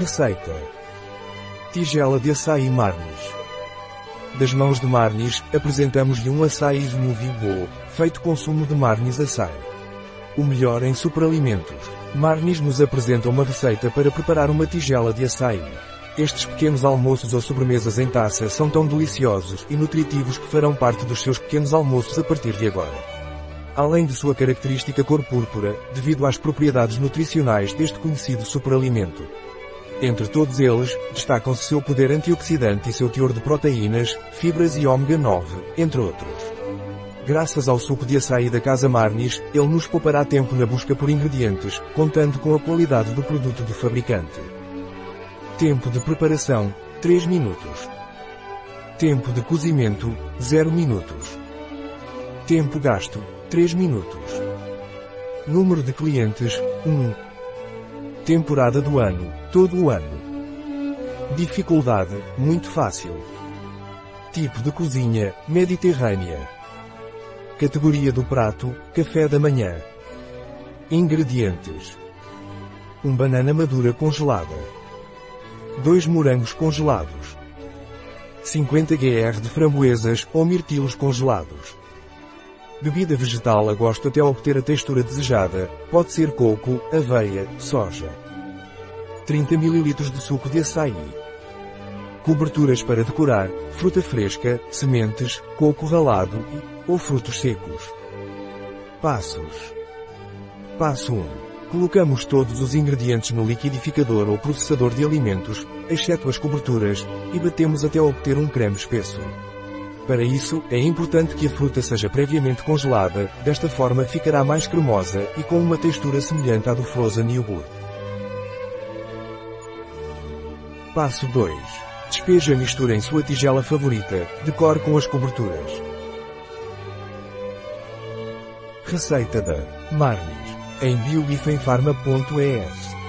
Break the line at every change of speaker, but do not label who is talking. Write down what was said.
Receita. Tigela de açaí Marnis. Das mãos de Marnis, apresentamos-lhe um açaí Smoothie Bowl, feito com sumo de Marnis açaí. O melhor em superalimentos. Marnis nos apresenta uma receita para preparar uma tigela de açaí. Estes pequenos almoços ou sobremesas em taça são tão deliciosos e nutritivos que farão parte dos seus pequenos almoços a partir de agora. Além de sua característica cor púrpura, devido às propriedades nutricionais deste conhecido superalimento. Entre todos eles, destacam-se seu poder antioxidante e seu teor de proteínas, fibras e ômega 9, entre outros. Graças ao suco de açaí da Casa Marnis, ele nos poupará tempo na busca por ingredientes, contando com a qualidade do produto do fabricante. Tempo de preparação, 3 minutos. Tempo de cozimento, 0 minutos. Tempo gasto, 3 minutos. Número de clientes, 1. Temporada do ano, todo o ano. Dificuldade, muito fácil. Tipo de cozinha, mediterrânea. Categoria do prato, café da manhã. Ingredientes. 1 banana madura congelada. 2 morangos congelados. 50 gr de framboesas ou mirtilos congelados. Bebida vegetal a gosto até obter a textura desejada, pode ser coco, aveia, soja. 30 ml de suco de açaí. Coberturas para decorar, fruta fresca, sementes, coco ralado e, ou frutos secos. Passos. Passo 1. Colocamos todos os ingredientes no liquidificador ou processador de alimentos, exceto as coberturas, e batemos até obter um creme espesso. Para isso, é importante que a fruta seja previamente congelada, desta forma ficará mais cremosa e com uma textura semelhante à do frozen yogurt. Passo 2. Despeje a mistura em sua tigela favorita, decore com as coberturas. Receita da Marnis, em biobifenfarma.es